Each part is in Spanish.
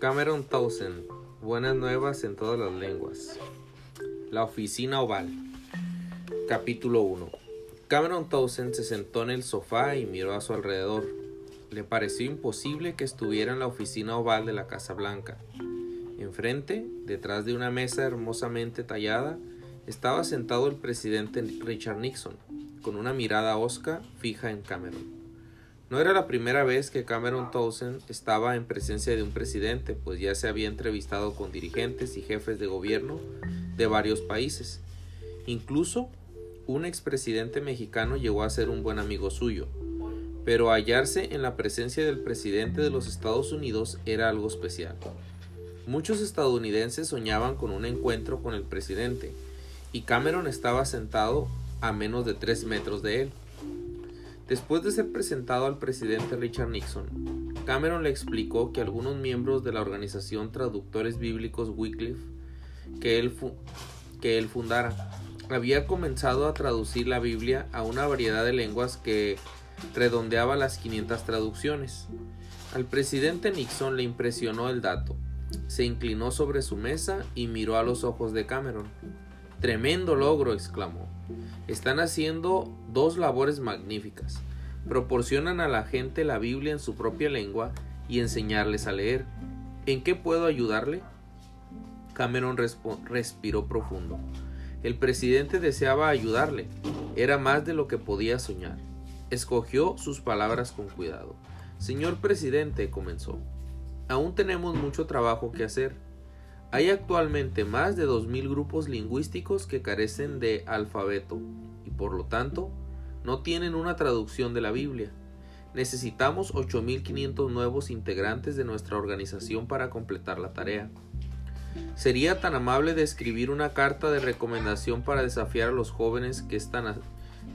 Cameron Townsend, buenas nuevas en todas las lenguas. La oficina oval. Capítulo 1. Cameron Townsend se sentó en el sofá y miró a su alrededor. Le pareció imposible que estuviera en la oficina oval de la Casa Blanca. Enfrente, detrás de una mesa hermosamente tallada, estaba sentado el presidente Richard Nixon, con una mirada hosca fija en Cameron. No era la primera vez que Cameron Townsend estaba en presencia de un presidente, pues ya se había entrevistado con dirigentes y jefes de gobierno de varios países. Incluso un expresidente mexicano llegó a ser un buen amigo suyo. Pero hallarse en la presencia del presidente de los Estados Unidos era algo especial. Muchos estadounidenses soñaban con un encuentro con el presidente, y Cameron estaba sentado a menos de tres metros de él. Después de ser presentado al presidente Richard Nixon, Cameron le explicó que algunos miembros de la organización Traductores Bíblicos Wycliffe, que él, fundara, había comenzado a traducir la Biblia a una variedad de lenguas que redondeaba las 500 traducciones. Al presidente Nixon le impresionó el dato. Se inclinó sobre su mesa y miró a los ojos de Cameron. Tremendo logro, exclamó. Están haciendo dos labores magníficas. Proporcionan a la gente la Biblia en su propia lengua y enseñarles a leer. ¿En qué puedo ayudarle? Cameron respiró profundo. El presidente deseaba ayudarle. Era más de lo que podía soñar. Escogió sus palabras con cuidado. Señor presidente, comenzó. Aún tenemos mucho trabajo que hacer. Hay actualmente más de 2.000 grupos lingüísticos que carecen de alfabeto y por lo tanto no tienen una traducción de la Biblia. Necesitamos 8.500 nuevos integrantes de nuestra organización para completar la tarea. ¿Sería tan amable de escribir una carta de recomendación para desafiar a los jóvenes que están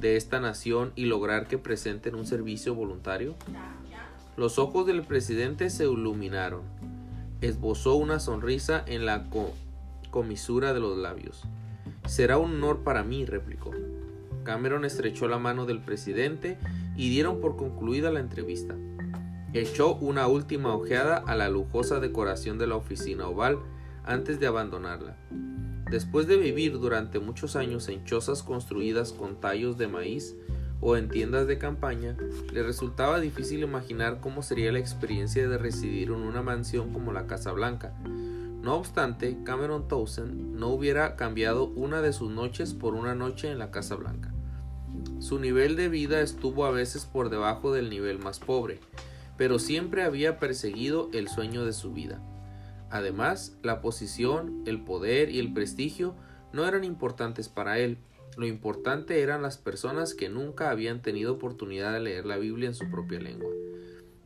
de esta nación y lograr que presenten un servicio voluntario? Los ojos del presidente se iluminaron esbozó una sonrisa en la comisura de los labios. Será un honor para mí, replicó. Cameron estrechó la mano del presidente y dieron por concluida la entrevista. Echó una última ojeada a la lujosa decoración de la oficina oval antes de abandonarla. Después de vivir durante muchos años en chozas construidas con tallos de maíz, o en tiendas de campaña, le resultaba difícil imaginar cómo sería la experiencia de residir en una mansión como la Casa Blanca. No obstante, Cameron Townsend no hubiera cambiado una de sus noches por una noche en la Casa Blanca. Su nivel de vida estuvo a veces por debajo del nivel más pobre, pero siempre había perseguido el sueño de su vida. Además, la posición, el poder y el prestigio no eran importantes para él, lo importante eran las personas que nunca habían tenido oportunidad de leer la Biblia en su propia lengua.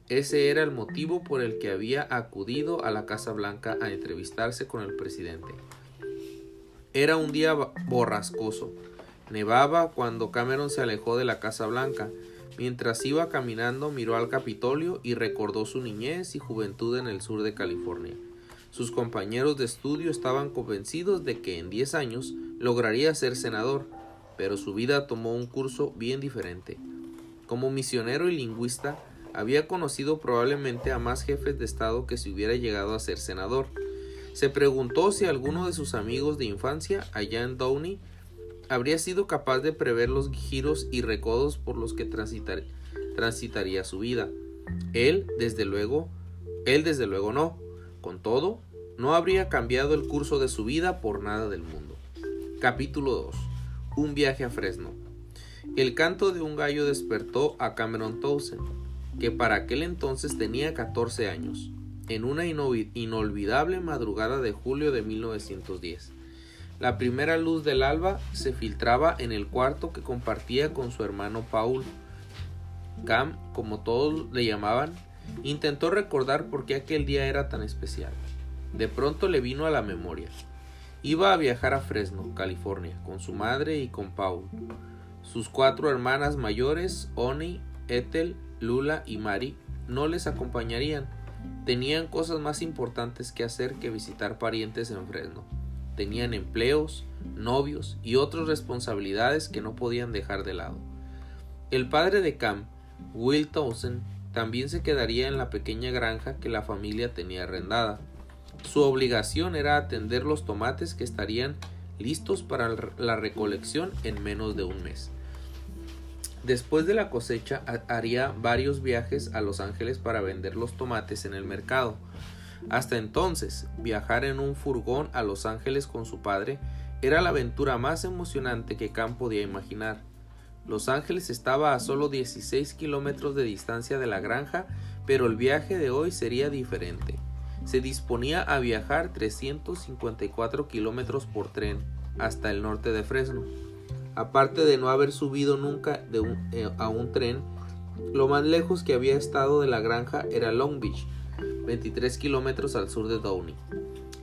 Ese era el motivo por el que había acudido a la Casa Blanca a entrevistarse con el presidente. Era un día borrascoso. Nevaba cuando Cameron se alejó de la Casa Blanca. Mientras iba caminando miró al Capitolio y recordó su niñez y juventud en el sur de California. Sus compañeros de estudio estaban convencidos de que en 10 años lograría ser senador, pero su vida tomó un curso bien diferente. Como misionero y lingüista, había conocido probablemente a más jefes de Estado que si hubiera llegado a ser senador. Se preguntó si alguno de sus amigos de infancia, allá en Downey, habría sido capaz de prever los giros y recodos por los que transitaría su vida. Él, desde luego, él desde luego no. Con todo, no habría cambiado el curso de su vida por nada del mundo. Capítulo 2 un viaje a Fresno. El canto de un gallo despertó a Cameron Townsend, que para aquel entonces tenía 14 años, en una inolvidable madrugada de julio de 1910. La primera luz del alba se filtraba en el cuarto que compartía con su hermano Paul. Cam, como todos le llamaban, intentó recordar por qué aquel día era tan especial. De pronto le vino a la memoria. Iba a viajar a Fresno, California, con su madre y con Paul. Sus cuatro hermanas mayores, Oni, Ethel, Lula y Mari, no les acompañarían. Tenían cosas más importantes que hacer que visitar parientes en Fresno. Tenían empleos, novios y otras responsabilidades que no podían dejar de lado. El padre de Cam, Will Townsend, también se quedaría en la pequeña granja que la familia tenía arrendada. Su obligación era atender los tomates que estarían listos para la recolección en menos de un mes. Después de la cosecha haría varios viajes a Los Ángeles para vender los tomates en el mercado. Hasta entonces, viajar en un furgón a Los Ángeles con su padre era la aventura más emocionante que Cam podía imaginar. Los Ángeles estaba a solo 16 kilómetros de distancia de la granja, pero el viaje de hoy sería diferente. Se disponía a viajar 354 kilómetros por tren hasta el norte de Fresno. Aparte de no haber subido nunca eh, a un tren, lo más lejos que había estado de la granja era Long Beach, 23 kilómetros al sur de Downey.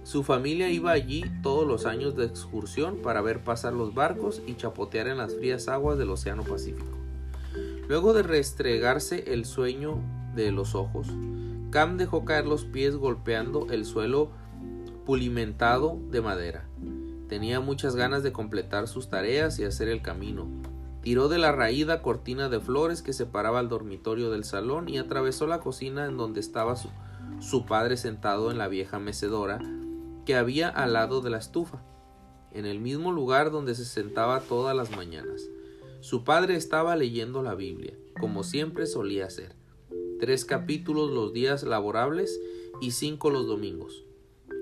Su familia iba allí todos los años de excursión para ver pasar los barcos y chapotear en las frías aguas del Océano Pacífico. Luego de restregarse el sueño de los ojos, Cam dejó caer los pies golpeando el suelo pulimentado de madera. Tenía muchas ganas de completar sus tareas y hacer el camino. Tiró de la raída cortina de flores que separaba el dormitorio del salón y atravesó la cocina en donde estaba su, su padre sentado en la vieja mecedora que había al lado de la estufa, en el mismo lugar donde se sentaba todas las mañanas. Su padre estaba leyendo la Biblia, como siempre solía hacer. Tres capítulos los días laborables y cinco los domingos.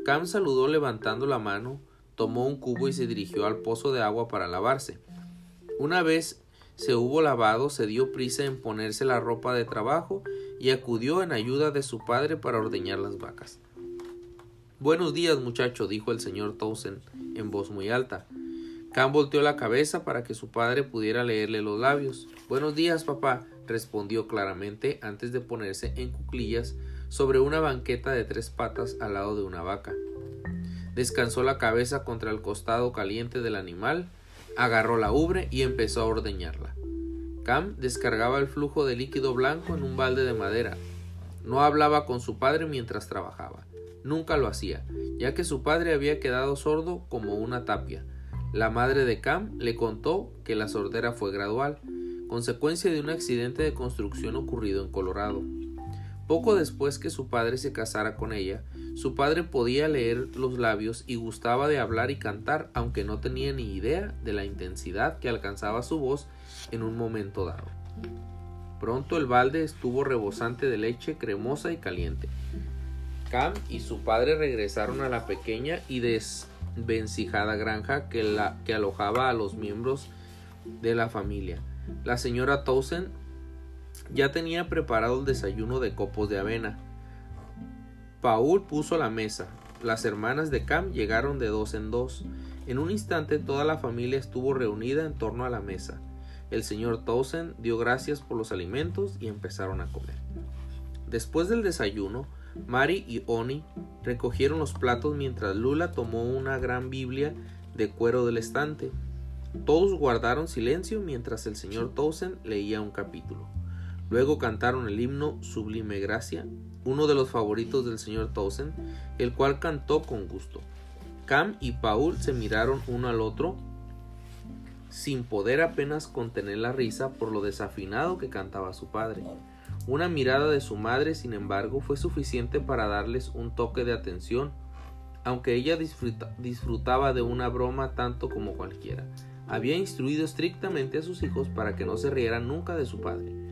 Cam saludó levantando la mano, tomó un cubo y se dirigió al pozo de agua para lavarse. Una vez se hubo lavado, se dio prisa en ponerse la ropa de trabajo y acudió en ayuda de su padre para ordeñar las vacas. Buenos días, muchacho, dijo el señor Towson en voz muy alta. Cam volteó la cabeza para que su padre pudiera leerle los labios. Buenos días, papá, respondió claramente antes de ponerse en cuclillas sobre una banqueta de tres patas al lado de una vaca. Descansó la cabeza contra el costado caliente del animal, agarró la ubre y empezó a ordeñarla. Cam descargaba el flujo de líquido blanco en un balde de madera. No hablaba con su padre mientras trabajaba. Nunca lo hacía, ya que su padre había quedado sordo como una tapia. La madre de Cam le contó que la sordera fue gradual, consecuencia de un accidente de construcción ocurrido en Colorado. Poco después que su padre se casara con ella, su padre podía leer los labios y gustaba de hablar y cantar, aunque no tenía ni idea de la intensidad que alcanzaba su voz en un momento dado. Pronto el balde estuvo rebosante de leche cremosa y caliente. Cam y su padre regresaron a la pequeña y desvencijada granja que, alojaba a los miembros de la familia. La señora Towson ya tenía preparado el desayuno de copos de avena. Paul puso la mesa. Las hermanas de Cam llegaron de dos en dos. En un instante toda la familia estuvo reunida en torno a la mesa. El señor Towson dio gracias por los alimentos y empezaron a comer. Después del desayuno, Mari y Oni recogieron los platos mientras Lula tomó una gran Biblia de cuero del estante. Todos guardaron silencio mientras el señor Towson leía un capítulo. Luego cantaron el himno Sublime Gracia, uno de los favoritos del señor Towson, el cual cantó con gusto. Cam y Paul se miraron uno al otro sin poder apenas contener la risa por lo desafinado que cantaba su padre. Una mirada de su madre, sin embargo, fue suficiente para darles un toque de atención, aunque ella disfrutaba de una broma tanto como cualquiera. Había instruido estrictamente a sus hijos para que no se rieran nunca de su padre.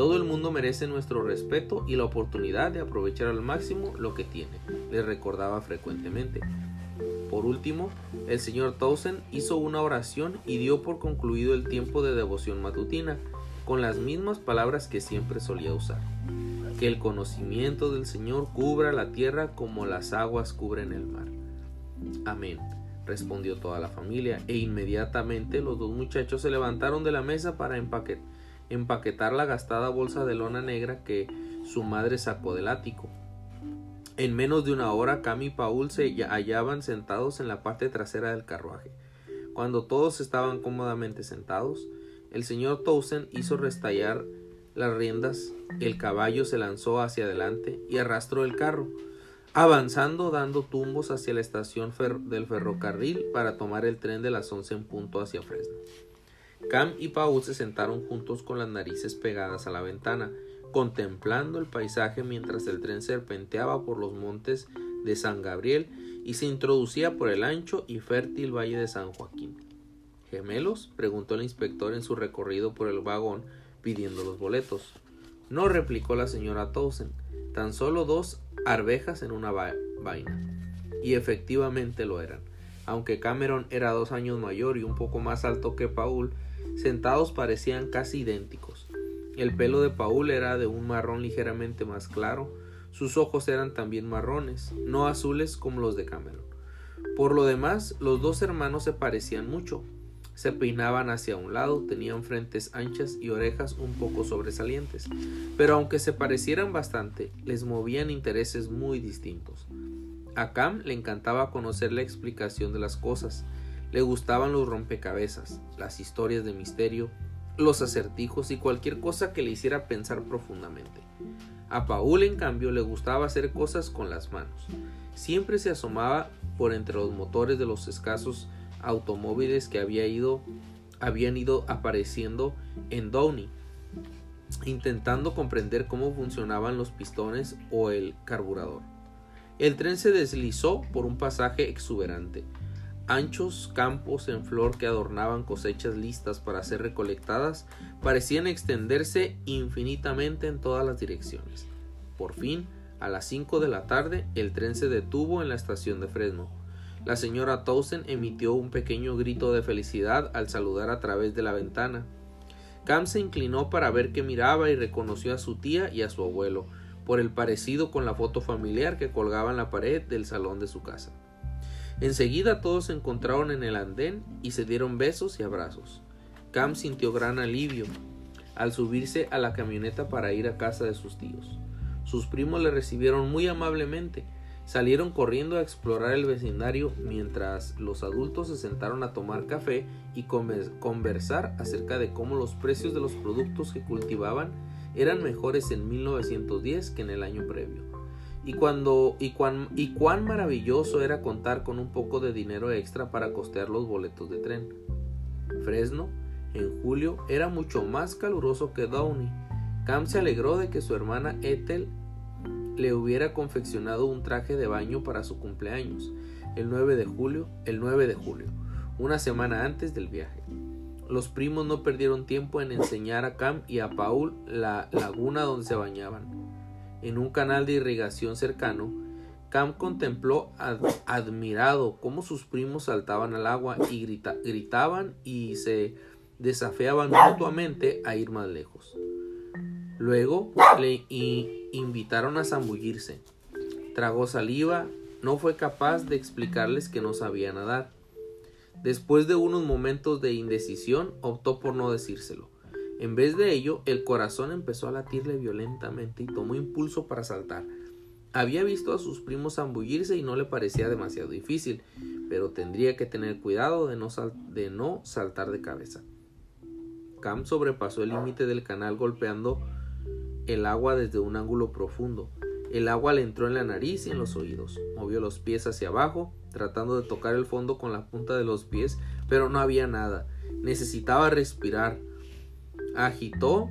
Todo el mundo merece nuestro respeto y la oportunidad de aprovechar al máximo lo que tiene, les recordaba frecuentemente. Por último, el señor Towson hizo una oración y dio por concluido el tiempo de devoción matutina, con las mismas palabras que siempre solía usar. Que el conocimiento del Señor cubra la tierra como las aguas cubren el mar. Amén, respondió toda la familia, e inmediatamente los dos muchachos se levantaron de la mesa para empaquetar la gastada bolsa de lona negra que su madre sacó del ático. En menos de una hora, Cami y Paul se hallaban sentados en la parte trasera del carruaje. Cuando todos estaban cómodamente sentados, el señor Towson hizo restallar las riendas, el caballo se lanzó hacia adelante y arrastró el carro, avanzando dando tumbos hacia la estación del ferrocarril para tomar el tren de las once en punto hacia Fresno. Cam y Paul se sentaron juntos con las narices pegadas a la ventana, contemplando el paisaje mientras el tren serpenteaba por los montes de San Gabriel y se introducía por el ancho y fértil valle de San Joaquín. ¿Gemelos? preguntó el inspector en su recorrido por el vagón pidiendo los boletos. No replicó la señora Towson, tan solo dos arvejas en una vaina. Y efectivamente lo eran. Aunque Cameron era dos años mayor y un poco más alto que Paul, sentados parecían casi idénticos. El pelo de Paul era de un marrón ligeramente más claro, sus ojos eran también marrones, no azules como los de Cameron. Por lo demás, los dos hermanos se parecían mucho. Se peinaban hacia un lado, tenían frentes anchas y orejas un poco sobresalientes, pero aunque se parecieran bastante, les movían intereses muy distintos. A Cam le encantaba conocer la explicación de las cosas, le gustaban los rompecabezas, las historias de misterio, los acertijos y cualquier cosa que le hiciera pensar profundamente. A Paul, en cambio, le gustaba hacer cosas con las manos. Siempre se asomaba por entre los motores de los escasos automóviles que había ido, habían ido apareciendo en Downey, intentando comprender cómo funcionaban los pistones o el carburador. El tren se deslizó por un pasaje exuberante. Anchos campos en flor que adornaban cosechas listas para ser recolectadas parecían extenderse infinitamente en todas las direcciones. Por fin, a las cinco de la tarde, el tren se detuvo en la estación de Fresno. La señora Towson emitió un pequeño grito de felicidad al saludar a través de la ventana. Cam se inclinó para ver qué miraba y reconoció a su tía y a su abuelo, por el parecido con la foto familiar que colgaba en la pared del salón de su casa. Enseguida todos se encontraron en el andén y se dieron besos y abrazos. Cam sintió gran alivio al subirse a la camioneta para ir a casa de sus tíos. Sus primos le recibieron muy amablemente. Salieron corriendo a explorar el vecindario mientras los adultos se sentaron a tomar café y conversar acerca de cómo los precios de los productos que cultivaban eran mejores en 1910 que en el año previo y, cuando, y, cuán, y maravilloso era contar con un poco de dinero extra para costear los boletos de tren. Fresno, en julio, era mucho más caluroso que Downey. Cam se alegró de que su hermana Ethel le hubiera confeccionado un traje de baño para su cumpleaños, el 9 de julio, el 9 de julio, una semana antes del viaje. Los primos no perdieron tiempo en enseñar a Cam y a Paul la laguna donde se bañaban en un canal de irrigación cercano, Cam contempló admirado cómo sus primos saltaban al agua y gritaban y se desafiaban mutuamente a ir más lejos. Luego le invitaron a zambullirse. Tragó saliva, no fue capaz de explicarles que no sabía nadar. Después de unos momentos de indecisión, optó por no decírselo. En vez de ello, el corazón empezó a latirle violentamente y tomó impulso para saltar. Había visto a sus primos zambullirse y no le parecía demasiado difícil, pero tendría que tener cuidado de no, de no saltar de cabeza. Cam sobrepasó el límite del canal golpeando el agua desde un ángulo profundo. El agua le entró en la nariz y en los oídos. Movió los pies hacia abajo, tratando de tocar el fondo con la punta de los pies, pero no había nada. Necesitaba respirar. Agitó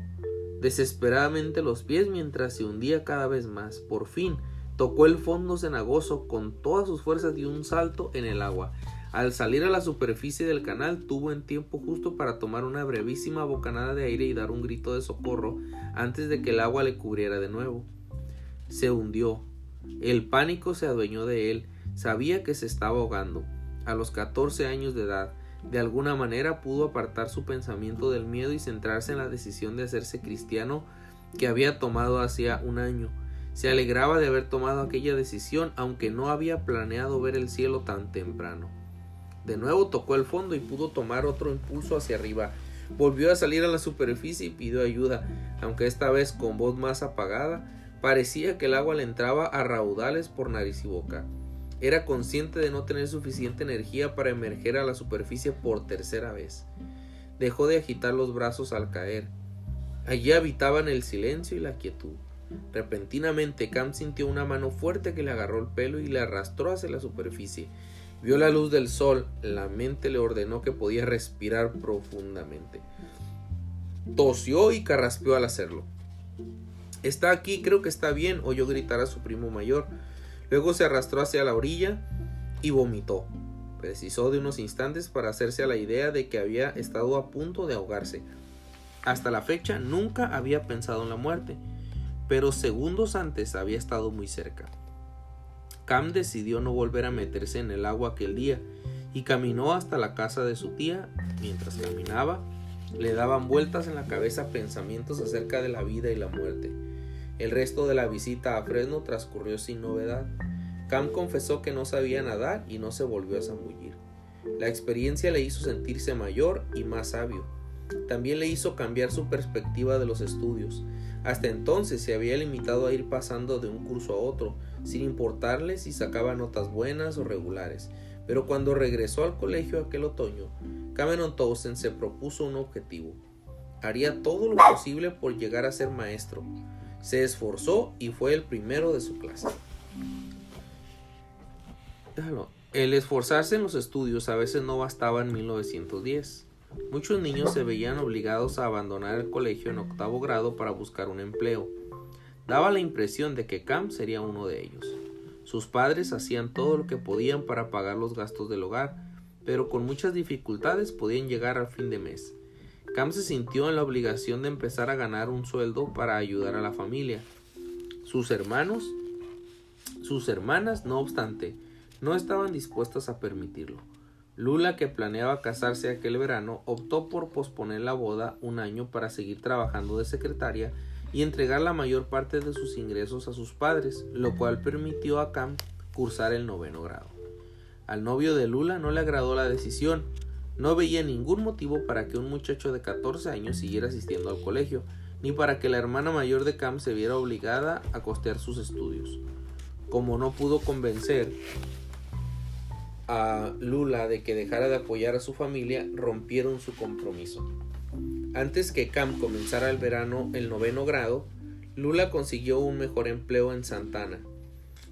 desesperadamente los pies mientras se hundía cada vez más. Por fin tocó el fondo cenagoso con todas sus fuerzas de un salto en el agua. Al salir a la superficie del canal tuvo en tiempo justo para tomar una brevísima bocanada de aire y dar un grito de socorro antes de que el agua le cubriera de nuevo. Se hundió. El pánico se adueñó de él. Sabía que se estaba ahogando. A los catorce años de edad, de alguna manera pudo apartar su pensamiento del miedo y centrarse en la decisión de hacerse cristiano que había tomado hacía un año. Se alegraba de haber tomado aquella decisión, aunque no había planeado ver el cielo tan temprano. De nuevo tocó el fondo y pudo tomar otro impulso hacia arriba. Volvió a salir a la superficie y pidió ayuda, aunque esta vez con voz más apagada. Parecía que el agua le entraba a raudales por nariz y boca. Era consciente de no tener suficiente energía para emerger a la superficie por tercera vez. Dejó de agitar los brazos al caer. Allí habitaban el silencio y la quietud. Repentinamente Cam sintió una mano fuerte que le agarró el pelo y le arrastró hacia la superficie. Vio la luz del sol, la mente le ordenó que podía respirar profundamente. Tosió y carraspeó al hacerlo. Está aquí, creo que está bien, oyó gritar a su primo mayor. Luego se arrastró hacia la orilla y vomitó. Precisó de unos instantes para hacerse a la idea de que había estado a punto de ahogarse. Hasta la fecha nunca había pensado en la muerte, pero segundos antes había estado muy cerca. Cam decidió no volver a meterse en el agua aquel día y caminó hasta la casa de su tía. Mientras caminaba, le daban vueltas en la cabeza pensamientos acerca de la vida y la muerte. El resto de la visita a Fresno transcurrió sin novedad. Cam confesó que no sabía nadar y no se volvió a zambullir. La experiencia le hizo sentirse mayor y más sabio. También le hizo cambiar su perspectiva de los estudios. Hasta entonces se había limitado a ir pasando de un curso a otro, sin importarle si sacaba notas buenas o regulares. Pero cuando regresó al colegio aquel otoño, Cameron Towson se propuso un objetivo. Haría todo lo posible por llegar a ser maestro. Se esforzó y fue el primero de su clase. El esforzarse en los estudios a veces no bastaba en 1910. Muchos niños se veían obligados a abandonar el colegio en octavo grado para buscar un empleo. Daba la impresión de que Cam sería uno de ellos. Sus padres hacían todo lo que podían para pagar los gastos del hogar, pero con muchas dificultades podían llegar al fin de mes. Cam se sintió en la obligación de empezar a ganar un sueldo para ayudar a la familia. Sus hermanos, sus hermanas, no obstante, no estaban dispuestas a permitirlo. Lula, que planeaba casarse aquel verano, optó por posponer la boda un año para seguir trabajando de secretaria y entregar la mayor parte de sus ingresos a sus padres, lo cual permitió a Cam cursar el noveno grado. Al novio de Lula no le agradó la decisión, no veía ningún motivo para que un muchacho de 14 años siguiera asistiendo al colegio, ni para que la hermana mayor de Cam se viera obligada a costear sus estudios. Como no pudo convencer a Lula de que dejara de apoyar a su familia, rompieron su compromiso. Antes que Cam comenzara el verano el noveno grado, Lula consiguió un mejor empleo en Santana,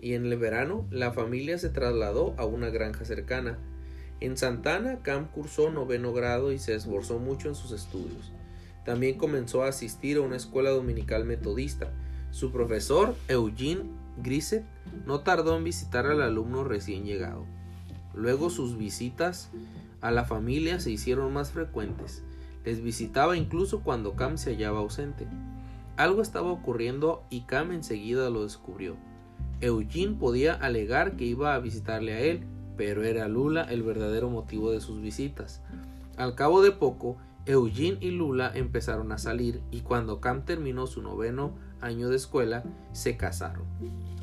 y en el verano la familia se trasladó a una granja cercana. En Santana, Cam cursó noveno grado y se esforzó mucho en sus estudios. También comenzó a asistir a una escuela dominical metodista. Su profesor, Eugene Grisset, no tardó en visitar al alumno recién llegado. Luego sus visitas a la familia se hicieron más frecuentes. Les visitaba incluso cuando Cam se hallaba ausente. Algo estaba ocurriendo y Cam enseguida lo descubrió. Eugene podía alegar que iba a visitarle a él, pero era Lula el verdadero motivo de sus visitas. Al cabo de poco, Eugene y Lula empezaron a salir y cuando Cam terminó su noveno año de escuela, se casaron.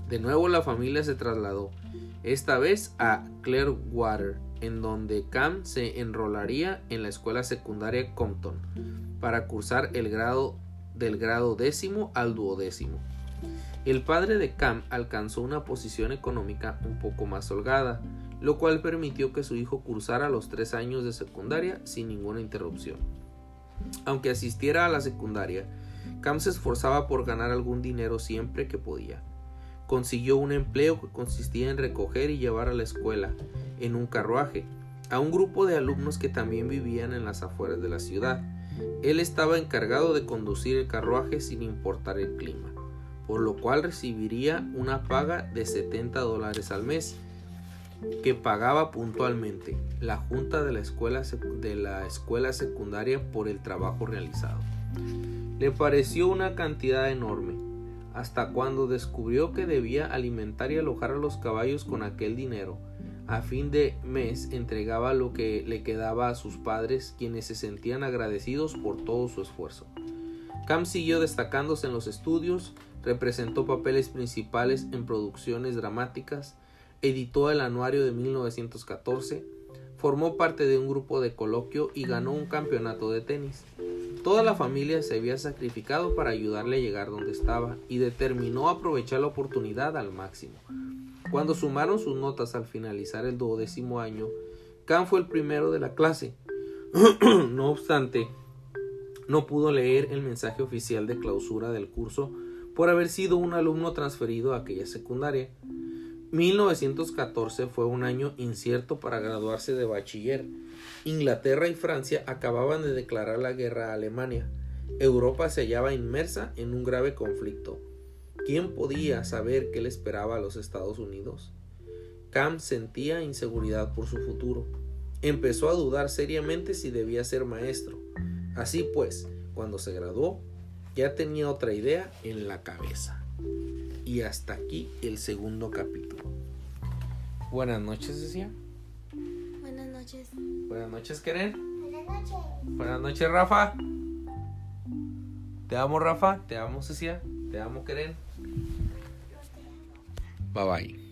De nuevo la familia se trasladó esta vez a Clearwater, en donde Cam se enrolaría en la escuela secundaria Compton para cursar el grado del grado décimo al duodécimo. El padre de Cam alcanzó una posición económica un poco más holgada, lo cual permitió que su hijo cursara los tres años de secundaria sin ninguna interrupción. Aunque asistiera a la secundaria, Cam se esforzaba por ganar algún dinero siempre que podía consiguió un empleo que consistía en recoger y llevar a la escuela, en un carruaje, a un grupo de alumnos que también vivían en las afueras de la ciudad. Él estaba encargado de conducir el carruaje sin importar el clima, por lo cual recibiría una paga de 70 dólares al mes, que pagaba puntualmente la junta de la escuela, de la escuela secundaria por el trabajo realizado. Le pareció una cantidad enorme, hasta cuando descubrió que debía alimentar y alojar a los caballos con aquel dinero. A fin de mes entregaba lo que le quedaba a sus padres, quienes se sentían agradecidos por todo su esfuerzo. Cam siguió destacándose en los estudios, representó papeles principales en producciones dramáticas, editó el anuario de 1914, formó parte de un grupo de coloquio y ganó un campeonato de tenis. Toda la familia se había sacrificado para ayudarle a llegar donde estaba y determinó aprovechar la oportunidad al máximo. Cuando sumaron sus notas al finalizar el duodécimo año, Khan fue el primero de la clase. no obstante, no pudo leer el mensaje oficial de clausura del curso por haber sido un alumno transferido a aquella secundaria. 1914 fue un año incierto para graduarse de bachiller Inglaterra y Francia acababan de declarar la guerra a Alemania. Europa se hallaba inmersa en un grave conflicto. ¿Quién podía saber qué le esperaba a los Estados Unidos? Cam sentía inseguridad por su futuro. Empezó a dudar seriamente si debía ser maestro. Así pues, cuando se graduó, ya tenía otra idea en la cabeza. Y hasta aquí el segundo capítulo. Buenas noches, decía. Buenas noches. Buenas noches, Keren. Buenas noches. Buenas noches, Rafa. Te amo, Rafa. Te amo, Cecilia. Te amo, Keren. Bye bye.